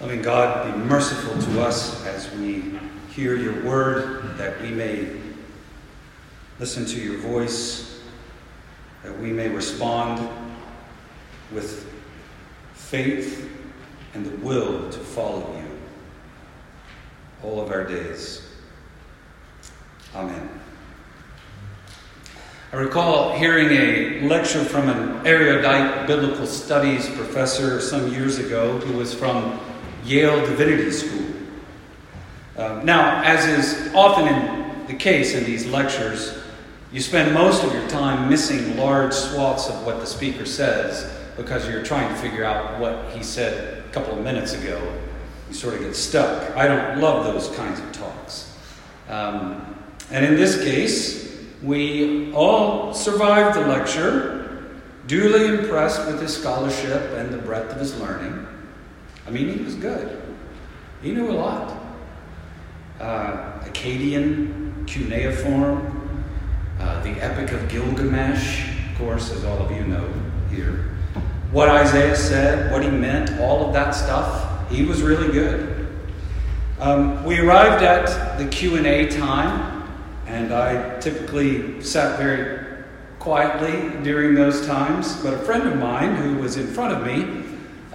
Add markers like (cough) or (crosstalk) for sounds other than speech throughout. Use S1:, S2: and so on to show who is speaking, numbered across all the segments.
S1: Loving God, be merciful to us as we hear your word, that we may listen to your voice, that we may respond with faith and the will to follow you all of our days. Amen. I recall hearing a lecture from an erudite biblical studies professor some years ago who was from Yale Divinity School. Um, now, as is often in the case in these lectures, you spend most of your time missing large swaths of what the speaker says because you're trying to figure out what he said a couple of minutes ago. You sort of get stuck. I don't love those kinds of talks. Um, and in this case, we all survived the lecture, duly impressed with his scholarship and the breadth of his learning. I mean, he was good. He knew a lot. Uh, Akkadian, cuneiform, uh, the Epic of Gilgamesh, of course, as all of you know here. What Isaiah said, what he meant, all of that stuff, he was really good. Um, we arrived at the Q&A time, and I typically sat very quietly during those times, but a friend of mine who was in front of me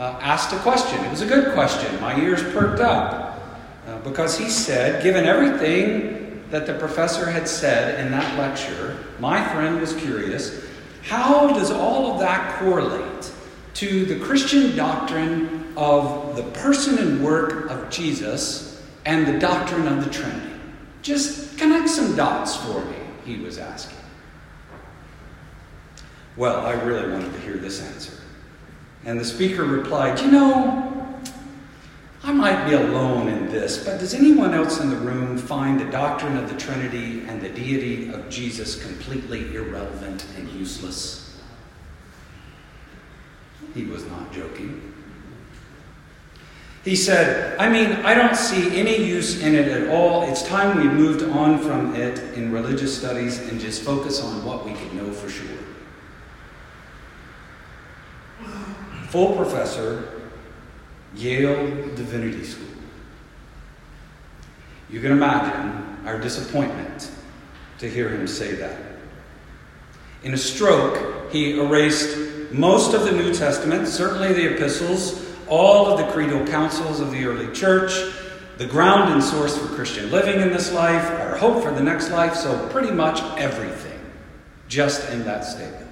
S1: uh, asked a question. It was a good question. My ears perked up uh, because he said, given everything that the professor had said in that lecture, my friend was curious how does all of that correlate to the Christian doctrine of the person and work of Jesus and the doctrine of the Trinity? Just connect some dots for me, he was asking. Well, I really wanted to hear this answer. And the speaker replied, You know, I might be alone in this, but does anyone else in the room find the doctrine of the Trinity and the deity of Jesus completely irrelevant and useless? He was not joking. He said, I mean, I don't see any use in it at all. It's time we moved on from it in religious studies and just focus on what we can know for sure. Full professor, Yale Divinity School. You can imagine our disappointment to hear him say that. In a stroke, he erased most of the New Testament, certainly the epistles, all of the creedal councils of the early church, the ground and source for Christian living in this life, our hope for the next life, so pretty much everything, just in that statement.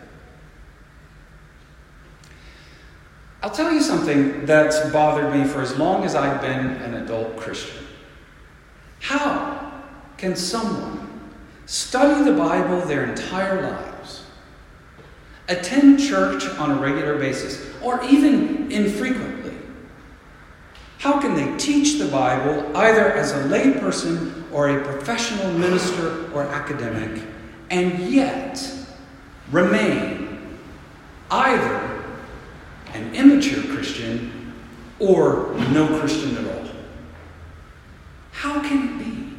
S1: I'll tell you something that's bothered me for as long as I've been an adult Christian. How can someone study the Bible their entire lives, attend church on a regular basis, or even infrequently? How can they teach the Bible either as a layperson or a professional minister or academic and yet remain either an immature Christian or no Christian at all. How can it be?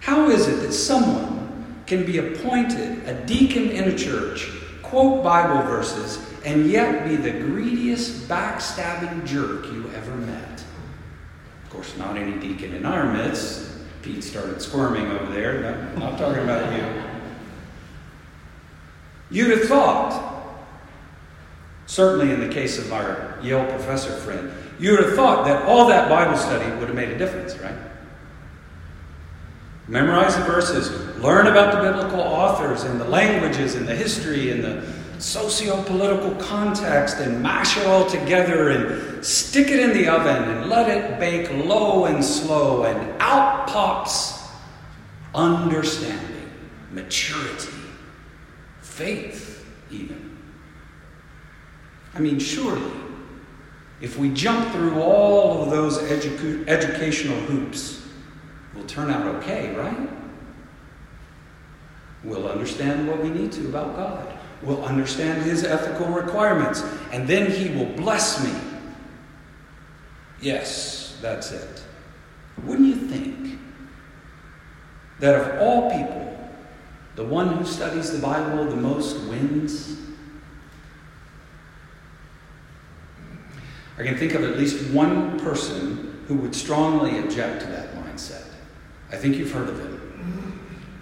S1: How is it that someone can be appointed a deacon in a church, quote Bible verses, and yet be the greediest, backstabbing jerk you ever met? Of course, not any deacon in our midst. Pete started squirming over there. No, not talking about you. You'd have thought, certainly in the case of our Yale professor friend, you would have thought that all that Bible study would have made a difference, right? Memorize the verses, learn about the biblical authors and the languages and the history and the socio political context and mash it all together and stick it in the oven and let it bake low and slow, and out pops understanding, maturity faith, even. I mean, surely, if we jump through all of those edu- educational hoops, we'll turn out okay, right? We'll understand what we need to about God. We'll understand His ethical requirements, and then He will bless me. Yes, that's it. Wouldn't you think that of all people, the one who studies the Bible the most wins? I can think of at least one person who would strongly object to that mindset. I think you've heard of him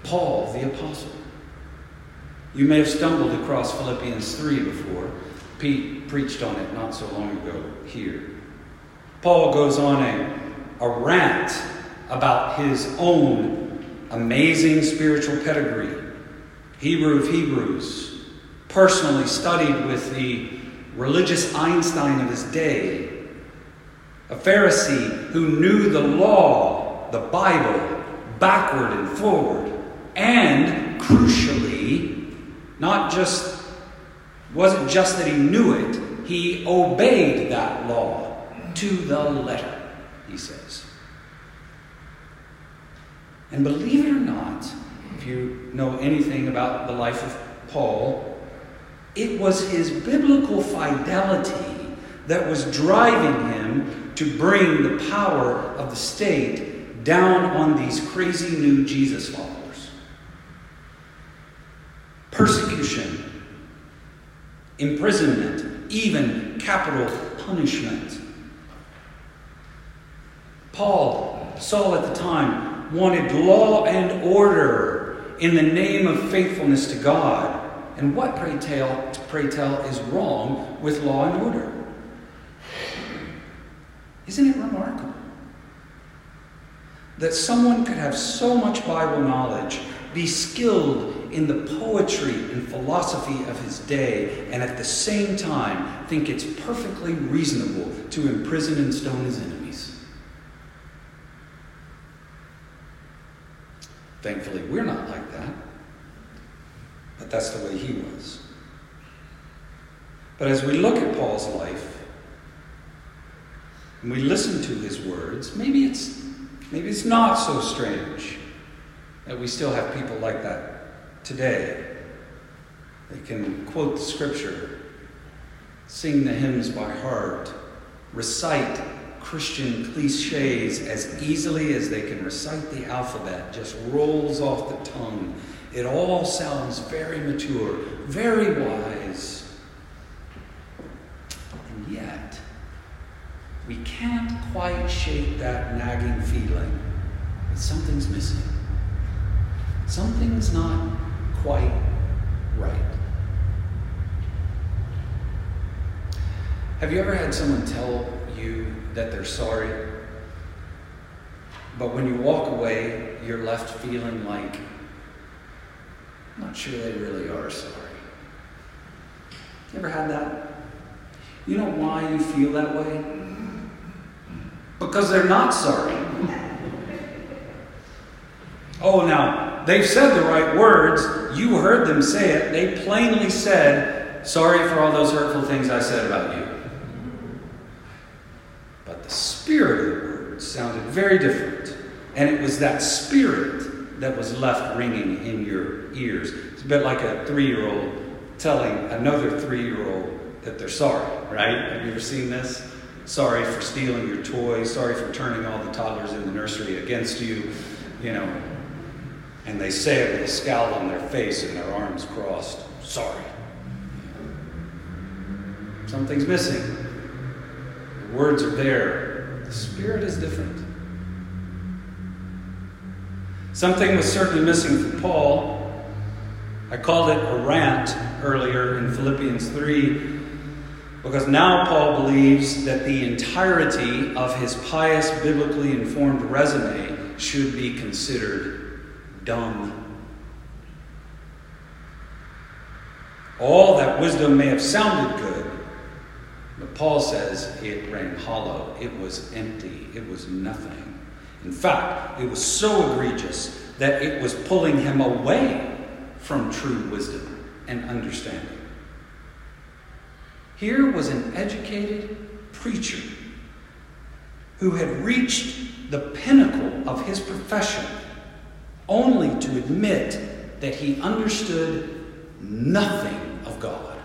S1: Paul the Apostle. You may have stumbled across Philippians 3 before. Pete preached on it not so long ago here. Paul goes on a, a rant about his own amazing spiritual pedigree. Hebrew of Hebrews, personally studied with the religious Einstein of his day, a Pharisee who knew the law, the Bible, backward and forward, and crucially, not just wasn't just that he knew it, he obeyed that law to the letter, he says. And believe it or not, you know anything about the life of Paul, it was his biblical fidelity that was driving him to bring the power of the state down on these crazy new Jesus followers. Persecution, imprisonment, even capital punishment. Paul, Saul at the time, wanted law and order in the name of faithfulness to God. And what, pray tell, pray tell, is wrong with law and order? Isn't it remarkable that someone could have so much Bible knowledge, be skilled in the poetry and philosophy of his day, and at the same time think it's perfectly reasonable to imprison and stone his enemies? Thankfully, we're not like that. But that's the way he was. But as we look at Paul's life, and we listen to his words, maybe it's maybe it's not so strange that we still have people like that today. They can quote the scripture, sing the hymns by heart, recite Christian cliches as easily as they can recite the alphabet, just rolls off the tongue. It all sounds very mature, very wise. And yet, we can't quite shake that nagging feeling that something's missing. Something's not quite right. Have you ever had someone tell that they're sorry, but when you walk away, you're left feeling like, I'm not sure they really are sorry? You ever had that? You know why you feel that way? Because they're not sorry. (laughs) Oh, now, they've said the right words. You heard them say it. They plainly said, Sorry for all those hurtful things I said about you. But the spirit of the word sounded very different. And it was that spirit that was left ringing in your ears. It's a bit like a three year old telling another three year old that they're sorry, right? Have you ever seen this? Sorry for stealing your toy. Sorry for turning all the toddlers in the nursery against you. You know, and they say it with a scowl on their face and their arms crossed. Sorry. Something's missing. Words are there. The spirit is different. Something was certainly missing for Paul. I called it a rant earlier in Philippians 3 because now Paul believes that the entirety of his pious, biblically informed resume should be considered dumb. All that wisdom may have sounded good, Paul says it rang hollow. It was empty. It was nothing. In fact, it was so egregious that it was pulling him away from true wisdom and understanding. Here was an educated preacher who had reached the pinnacle of his profession only to admit that he understood nothing of God.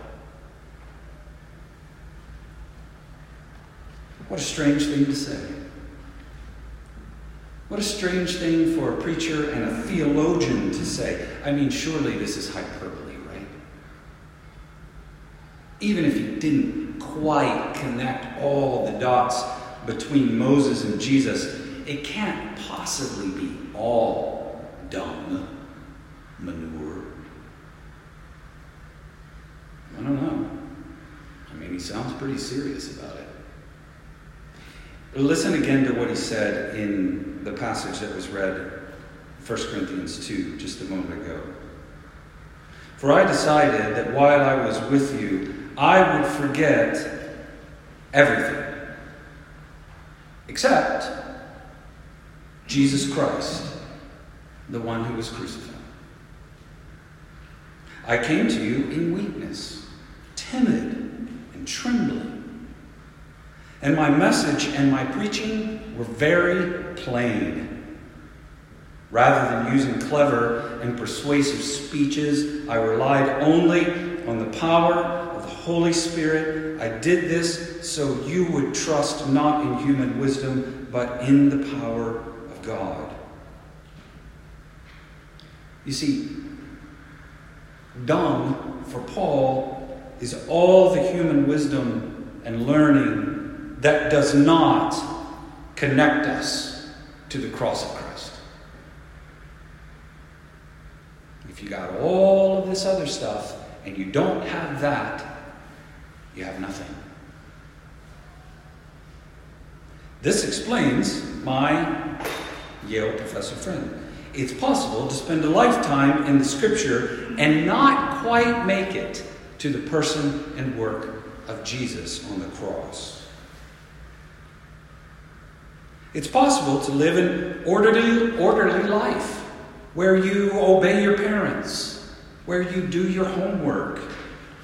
S1: What a strange thing to say. What a strange thing for a preacher and a theologian to say. I mean, surely this is hyperbole, right? even if you didn't quite connect all the dots between Moses and Jesus, it can't possibly be all dung, manure. I don't know. I mean, he sounds pretty serious about it. Listen again to what he said in the passage that was read, 1 Corinthians 2, just a moment ago. For I decided that while I was with you, I would forget everything except Jesus Christ, the one who was crucified. I came to you in weakness, timid and trembling. And my message and my preaching were very plain. Rather than using clever and persuasive speeches, I relied only on the power of the Holy Spirit. I did this so you would trust not in human wisdom, but in the power of God. You see, dung for Paul is all the human wisdom and learning that does not connect us to the cross of Christ. If you got all of this other stuff and you don't have that, you have nothing. This explains my Yale professor friend. It's possible to spend a lifetime in the scripture and not quite make it to the person and work of Jesus on the cross. It's possible to live an orderly, orderly life where you obey your parents, where you do your homework,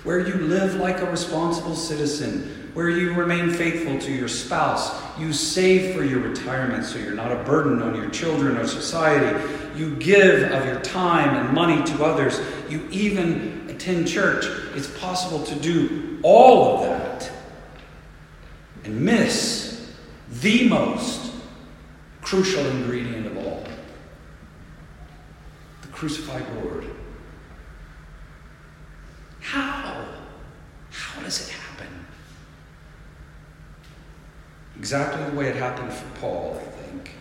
S1: where you live like a responsible citizen, where you remain faithful to your spouse, you save for your retirement so you're not a burden on your children or society, you give of your time and money to others, you even attend church, it's possible to do all of that and miss the most crucial ingredient of all the crucified Lord. How? How does it happen? Exactly the way it happened for Paul, I think.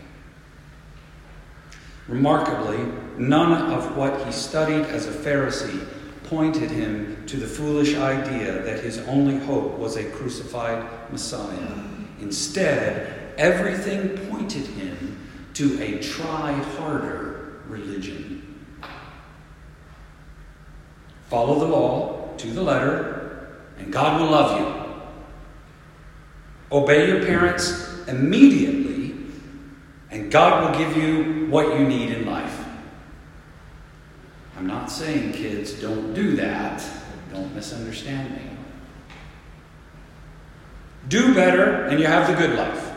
S1: Remarkably, none of what he studied as a Pharisee pointed him to the foolish idea that his only hope was a crucified Messiah. Instead, everything pointed him to a try harder religion. Follow the law to the letter, and God will love you. Obey your parents immediately, and God will give you what you need in life. I'm not saying, kids, don't do that. Don't misunderstand me. Do better, and you have the good life.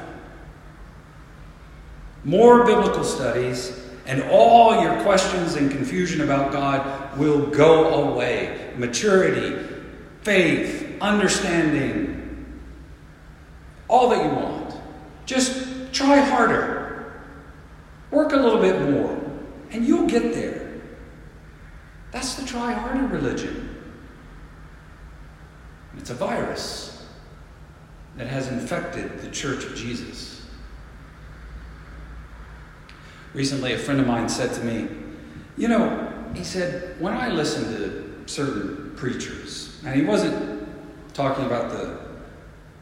S1: More biblical studies, and all your questions and confusion about God will go away. Maturity, faith, understanding, all that you want. Just try harder. Work a little bit more, and you'll get there. That's the try harder religion. It's a virus that has infected the church of Jesus. Recently, a friend of mine said to me, You know, he said, when I listen to certain preachers, and he wasn't talking about the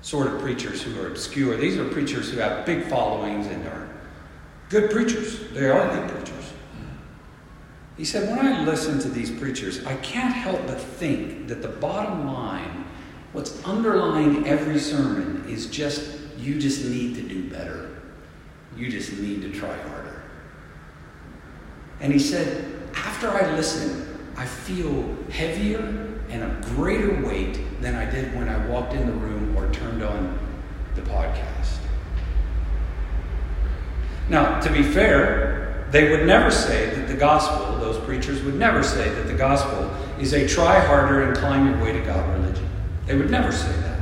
S1: sort of preachers who are obscure, these are preachers who have big followings and are good preachers. They are good preachers. He said, When I listen to these preachers, I can't help but think that the bottom line, what's underlying every sermon, is just you just need to do better. You just need to try harder. And he said, After I listen, I feel heavier and a greater weight than I did when I walked in the room or turned on the podcast. Now, to be fair, they would never say that the gospel, those preachers would never say that the gospel is a try harder and climb your way to God religion. They would never say that.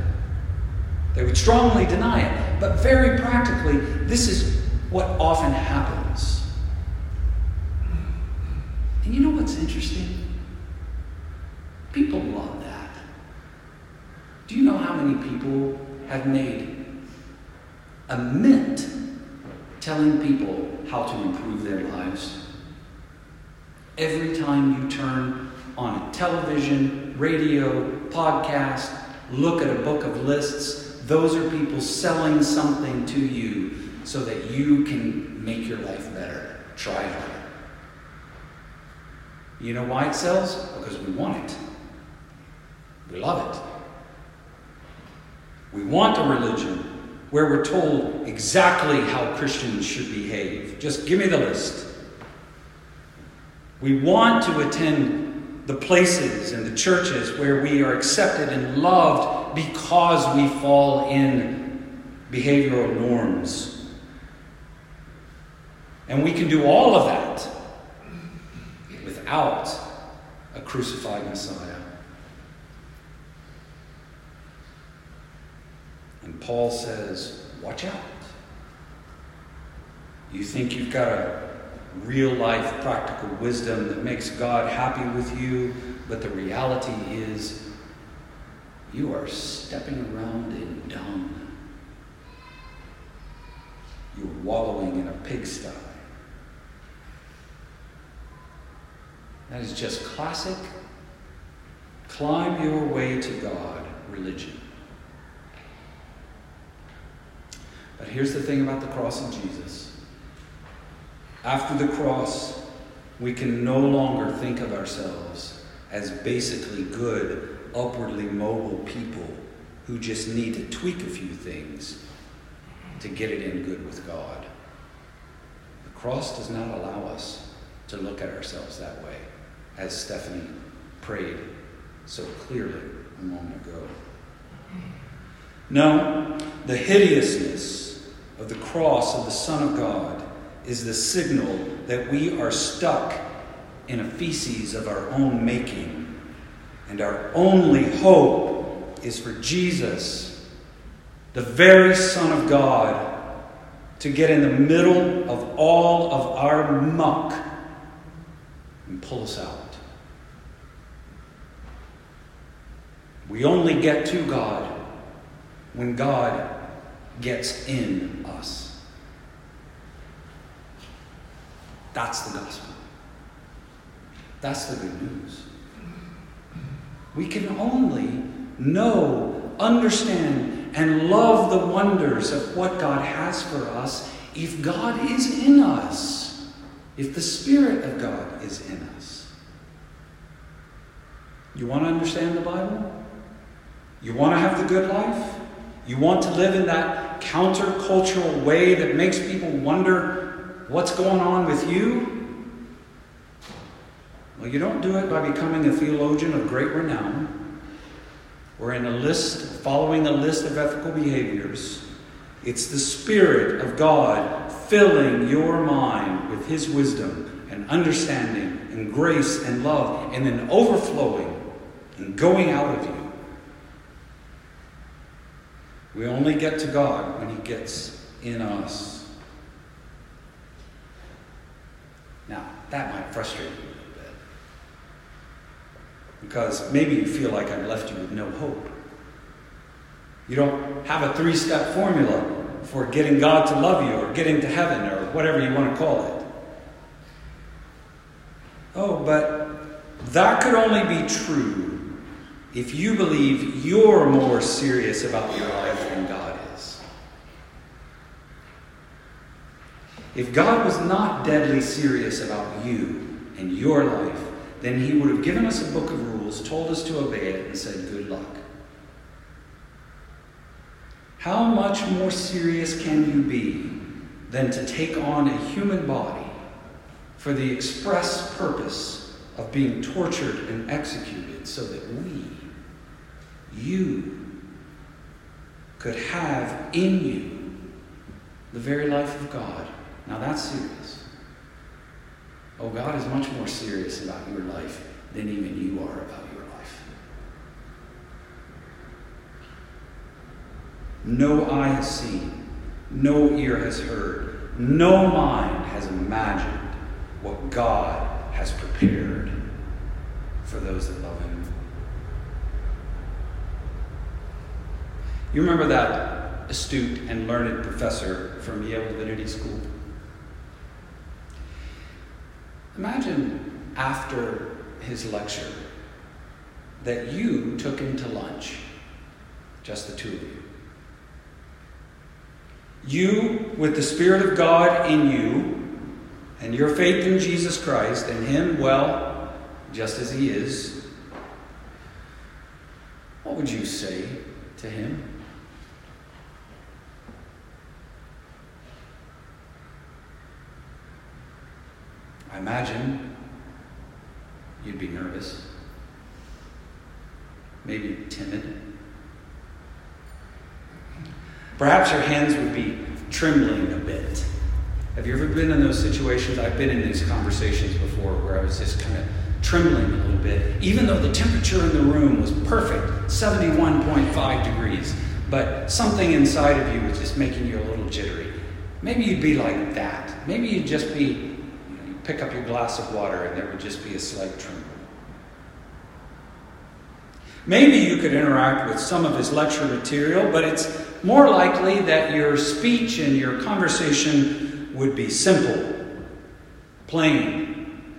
S1: They would strongly deny it. But very practically, this is what often happens. And you know what's interesting? People love that. Do you know how many people have made a mint telling people how to improve their lives? Every time you turn on a television, radio, podcast, look at a book of lists, those are people selling something to you so that you can make your life better. Try harder. You know why it sells? Because we want it. We love it. We want a religion where we're told exactly how Christians should behave. Just give me the list. We want to attend the places and the churches where we are accepted and loved because we fall in behavioral norms. And we can do all of that without a crucified Messiah. And Paul says, Watch out. You think you've got a real life practical wisdom that makes God happy with you, but the reality is you are stepping around in dung. You're wallowing in a pigsty. That is just classic climb your way to God religion. But here's the thing about the cross of Jesus. After the cross, we can no longer think of ourselves as basically good, upwardly mobile people who just need to tweak a few things to get it in good with God. The cross does not allow us to look at ourselves that way, as Stephanie prayed so clearly a moment ago. No, the hideousness of the cross of the Son of God is the signal that we are stuck in a feces of our own making. And our only hope is for Jesus, the very Son of God, to get in the middle of all of our muck and pull us out. We only get to God when God gets in us. That's the gospel. That's the good news. We can only know, understand, and love the wonders of what God has for us if God is in us, if the Spirit of God is in us. You want to understand the Bible? You want to have the good life? You want to live in that countercultural way that makes people wonder what's going on with you? Well, you don't do it by becoming a theologian of great renown or in a list, following a list of ethical behaviors. It's the Spirit of God filling your mind with His wisdom and understanding and grace and love, and then overflowing and going out of you. We only get to God when He gets in us. Now, that might frustrate you a little bit. Because maybe you feel like I've left you with no hope. You don't have a three step formula for getting God to love you or getting to heaven or whatever you want to call it. Oh, but that could only be true if you believe you're more serious about your life than God is. If God was not deadly serious about you and your life, then He would have given us a book of rules, told us to obey it, and said, Good luck. How much more serious can you be than to take on a human body for the express purpose of being tortured and executed so that we, you, could have in you the very life of God? Now that's serious. Oh, God is much more serious about your life than even you are about your life. No eye has seen, no ear has heard, no mind has imagined what God has prepared for those that love Him. You remember that astute and learned professor from Yale Divinity School? Imagine after his lecture that you took him to lunch, just the two of you. You, with the Spirit of God in you, and your faith in Jesus Christ, and Him, well, just as He is, what would you say to Him? I imagine you'd be nervous, maybe timid. Perhaps your hands would be trembling a bit. Have you ever been in those situations? I've been in these conversations before where I was just kind of trembling a little bit, even though the temperature in the room was perfect 71.5 degrees. But something inside of you was just making you a little jittery. Maybe you'd be like that. Maybe you'd just be, pick up your glass of water and there would just be a slight tremble. Maybe you could interact with some of his lecture material, but it's more likely that your speech and your conversation would be simple, plain,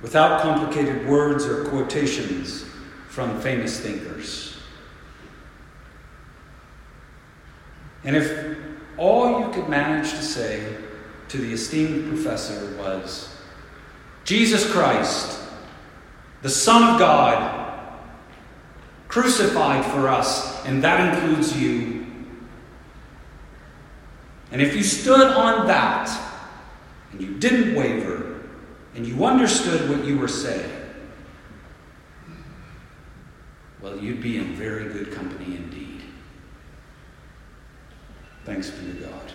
S1: without complicated words or quotations from famous thinkers. And if all you could manage to say to the esteemed professor was, Jesus Christ, the Son of God, crucified for us, and that includes you. And if you stood on that, and you didn't waver, and you understood what you were saying, well, you'd be in very good company indeed. Thanks be to God.